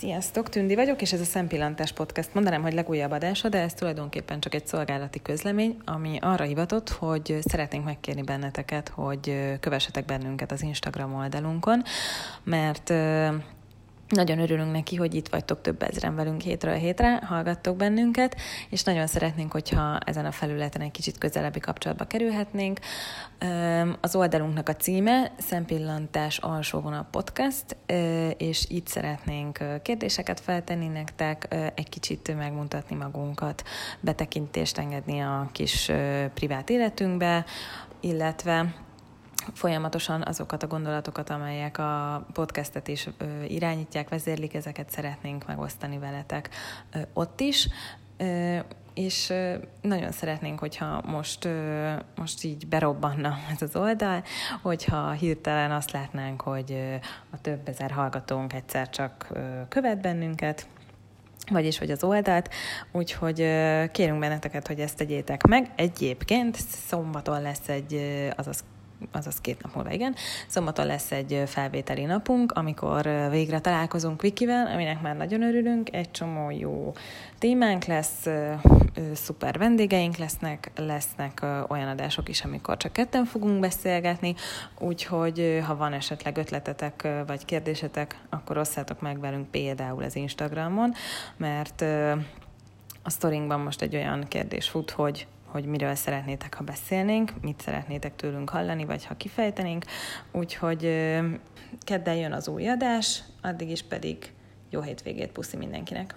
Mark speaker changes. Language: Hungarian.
Speaker 1: Sziasztok, Tündi vagyok, és ez a Szempillantás Podcast. Mondanám, hogy legújabb adása, de ez tulajdonképpen csak egy szolgálati közlemény, ami arra hivatott, hogy szeretnénk megkérni benneteket, hogy kövessetek bennünket az Instagram oldalunkon, mert nagyon örülünk neki, hogy itt vagytok több ezren velünk hétről hétre, hallgattok bennünket, és nagyon szeretnénk, hogyha ezen a felületen egy kicsit közelebbi kapcsolatba kerülhetnénk. Az oldalunknak a címe Szempillantás alsó vonal podcast, és itt szeretnénk kérdéseket feltenni nektek, egy kicsit megmutatni magunkat, betekintést engedni a kis privát életünkbe, illetve folyamatosan azokat a gondolatokat, amelyek a podcastet is irányítják, vezérlik, ezeket szeretnénk megosztani veletek ott is és nagyon szeretnénk, hogyha most, most így berobbanna ez az oldal, hogyha hirtelen azt látnánk, hogy a több ezer hallgatónk egyszer csak követ bennünket, vagyis hogy az oldalt, úgyhogy kérünk benneteket, hogy ezt tegyétek meg. Egyébként szombaton lesz egy, azaz azaz két nap múlva, igen. Szombaton lesz egy felvételi napunk, amikor végre találkozunk Vikivel, aminek már nagyon örülünk, egy csomó jó témánk lesz, szuper vendégeink lesznek, lesznek olyan adások is, amikor csak ketten fogunk beszélgetni, úgyhogy ha van esetleg ötletetek vagy kérdésetek, akkor osszátok meg velünk például az Instagramon, mert a sztorinkban most egy olyan kérdés fut, hogy hogy miről szeretnétek, ha beszélnénk, mit szeretnétek tőlünk hallani, vagy ha kifejtenénk. Úgyhogy keddel jön az új adás, addig is pedig jó hétvégét, puszi mindenkinek!